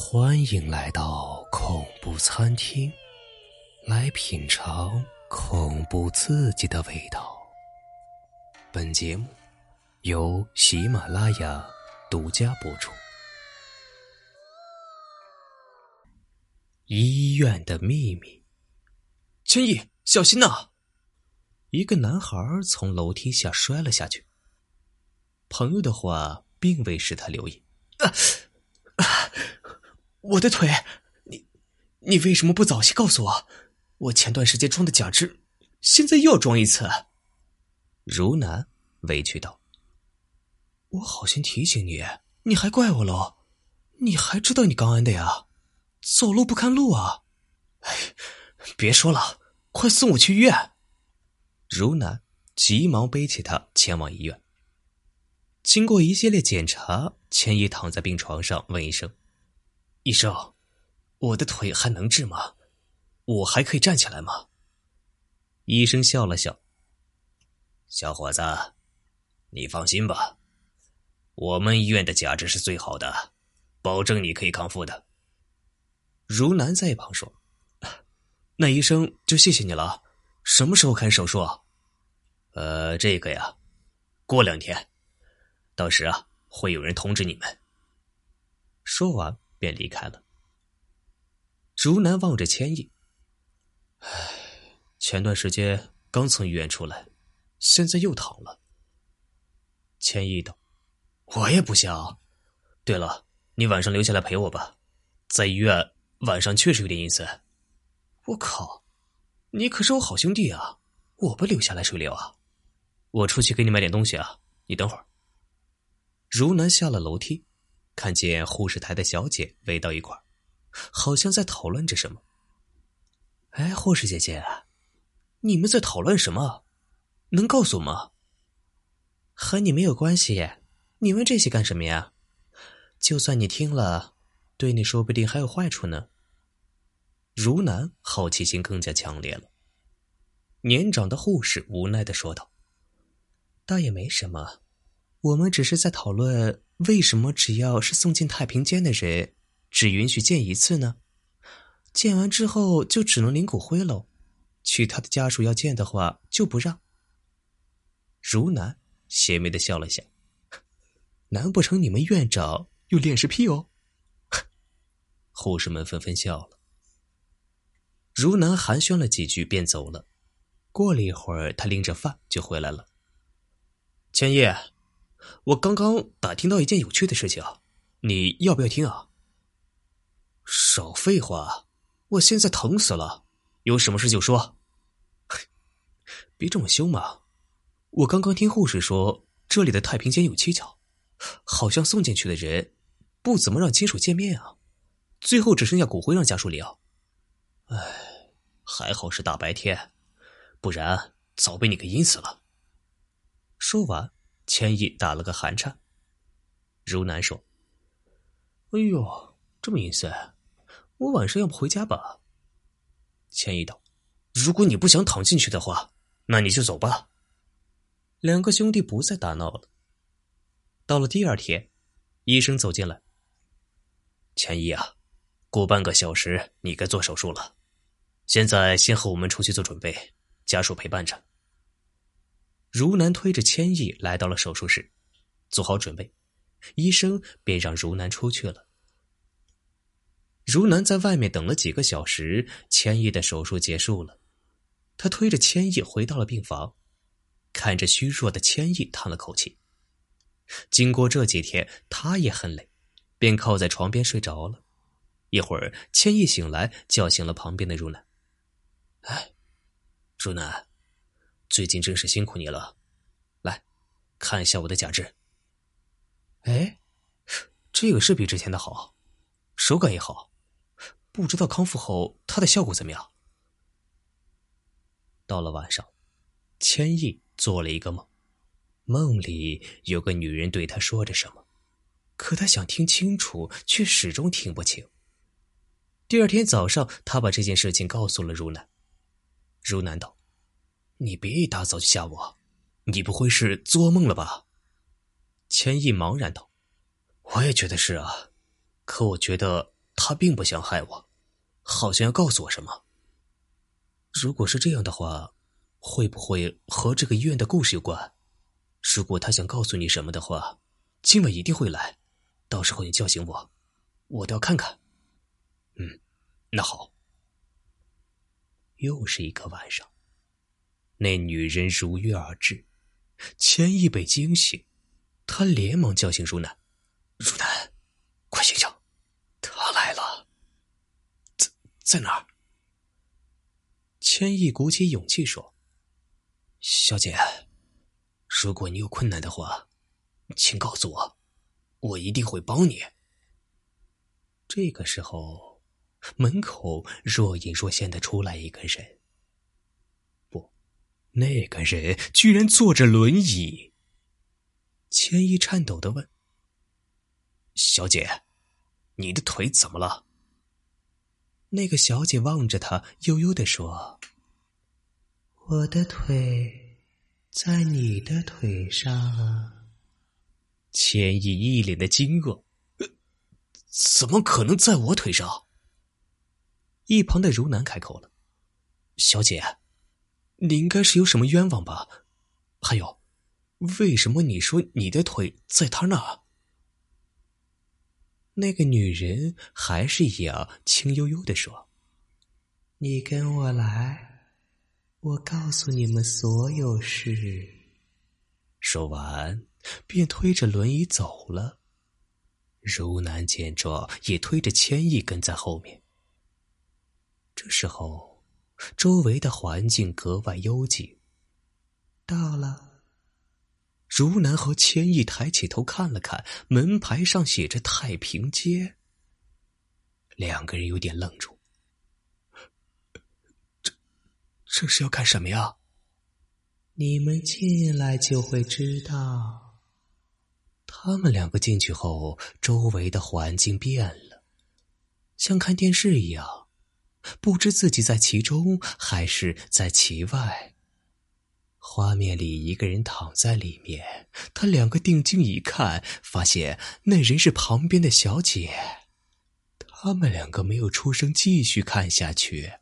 欢迎来到恐怖餐厅，来品尝恐怖刺激的味道。本节目由喜马拉雅独家播出。医院的秘密，千亿，小心呐！一个男孩从楼梯下摔了下去。朋友的话并未使他留意。我的腿，你你为什么不早些告诉我？我前段时间装的假肢，现在又要装一次。如南委屈道：“我好心提醒你，你还怪我喽？你还知道你刚安的呀？走路不看路啊！哎，别说了，快送我去医院！”如南急忙背起他前往医院。经过一系列检查，千一躺在病床上，问医生。医生，我的腿还能治吗？我还可以站起来吗？医生笑了笑：“小伙子，你放心吧，我们医院的假肢是最好的，保证你可以康复的。”如南在一旁说：“那医生就谢谢你了。什么时候开始手术？呃，这个呀，过两天，到时啊，会有人通知你们。”说完。便离开了。如南望着千亿，唉，前段时间刚从医院出来，现在又躺了。千亿道：“我也不想。对了，你晚上留下来陪我吧，在医院晚上确实有点阴森。我靠，你可是我好兄弟啊！我不留下来谁留啊？我出去给你买点东西啊，你等会儿。”如南下了楼梯。看见护士台的小姐围到一块好像在讨论着什么。哎，护士姐姐，你们在讨论什么？能告诉我吗？和你没有关系，你问这些干什么呀？就算你听了，对你说不定还有坏处呢。如南好奇心更加强烈了。年长的护士无奈的说道：“倒也没什么，我们只是在讨论。”为什么只要是送进太平间的人，只允许见一次呢？见完之后就只能领骨灰喽。其他的家属要见的话就不让。如南邪魅的笑了笑，难不成你们院长有恋尸癖哦？护士们纷纷笑了。如南寒暄了几句便走了。过了一会儿，他拎着饭就回来了。千叶。我刚刚打听到一件有趣的事情，你要不要听啊？少废话，我现在疼死了，有什么事就说。别这么凶嘛！我刚刚听护士说，这里的太平间有蹊跷，好像送进去的人不怎么让亲属见面啊，最后只剩下骨灰让家属领。哎，还好是大白天，不然早被你给阴死了。说完。千亿打了个寒颤。如南说：“哎呦，这么阴森，我晚上要不回家吧？”千亿道：“如果你不想躺进去的话，那你就走吧。”两个兄弟不再打闹了。到了第二天，医生走进来：“千亿啊，过半个小时你该做手术了，现在先和我们出去做准备，家属陪伴着。”如南推着千亿来到了手术室，做好准备，医生便让如南出去了。如南在外面等了几个小时，千亿的手术结束了，他推着千亿回到了病房，看着虚弱的千亿，叹了口气。经过这几天，他也很累，便靠在床边睡着了。一会儿，千亿醒来，叫醒了旁边的如南：“哎，如南。”最近真是辛苦你了，来，看一下我的假肢。哎，这个是比之前的好，手感也好，不知道康复后它的效果怎么样。到了晚上，千亿做了一个梦，梦里有个女人对他说着什么，可他想听清楚，却始终听不清。第二天早上，他把这件事情告诉了如南，如南道。你别一大早就吓我，你不会是做梦了吧？千亿茫然道：“我也觉得是啊，可我觉得他并不想害我，好像要告诉我什么。如果是这样的话，会不会和这个医院的故事有关？如果他想告诉你什么的话，今晚一定会来。到时候你叫醒我，我都要看看。嗯，那好。又是一个晚上，那女人如约而至，千亿被惊醒，他连忙叫醒如南：“如南，快醒醒，他来了，在在哪儿？”千亿鼓起勇气说：“小姐，如果你有困难的话，请告诉我，我一定会帮你。”这个时候。门口若隐若现的出来一个人，那个人居然坐着轮椅。千一颤抖的问：“小姐，你的腿怎么了？”那个小姐望着他，悠悠的说：“我的腿在你的腿上。”千一一脸的惊愕：“怎么可能在我腿上？”一旁的如南开口了：“小姐，你应该是有什么冤枉吧？还有，为什么你说你的腿在他那？”那个女人还是一样轻悠悠的说：“你跟我来，我告诉你们所有事。”说完，便推着轮椅走了。如南见状，也推着千亿跟在后面。这时候，周围的环境格外幽静。到了，如南和千亿抬起头看了看门牌上写着“太平街”，两个人有点愣住。这这是要干什么呀？你们进来就会知道。他们两个进去后，周围的环境变了，像看电视一样。不知自己在其中还是在其外。画面里一个人躺在里面，他两个定睛一看，发现那人是旁边的小姐。他们两个没有出声，继续看下去。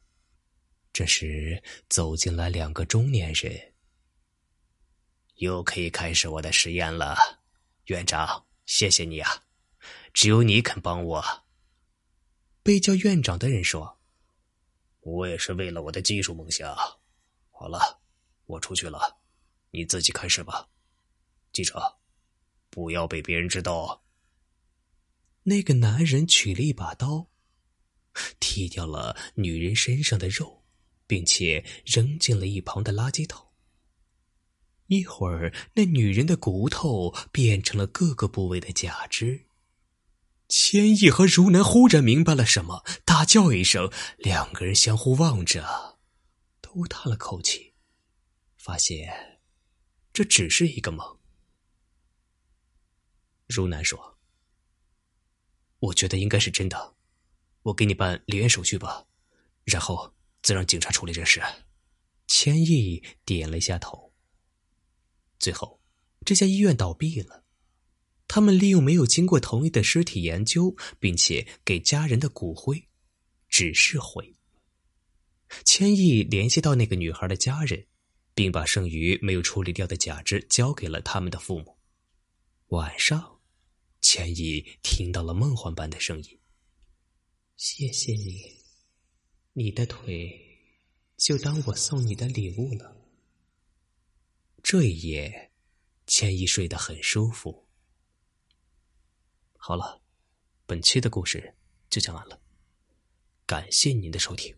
这时走进来两个中年人，又可以开始我的实验了，院长，谢谢你啊！只有你肯帮我。被叫院长的人说。我也是为了我的技术梦想。好了，我出去了，你自己开始吧。记着，不要被别人知道。那个男人取了一把刀，剃掉了女人身上的肉，并且扔进了一旁的垃圾桶。一会儿，那女人的骨头变成了各个部位的假肢。千亿和如南忽然明白了什么，大叫一声，两个人相互望着，都叹了口气，发现这只是一个梦。如南说：“我觉得应该是真的，我给你办离院手续吧，然后再让警察处理这事。”千亿点了一下头。最后，这家医院倒闭了。他们利用没有经过同意的尸体研究，并且给家人的骨灰，只是灰。千亿联系到那个女孩的家人，并把剩余没有处理掉的假肢交给了他们的父母。晚上，千亿听到了梦幻般的声音：“谢谢你，你的腿就当我送你的礼物了。”这一夜，千亿睡得很舒服。好了，本期的故事就讲完了，感谢您的收听。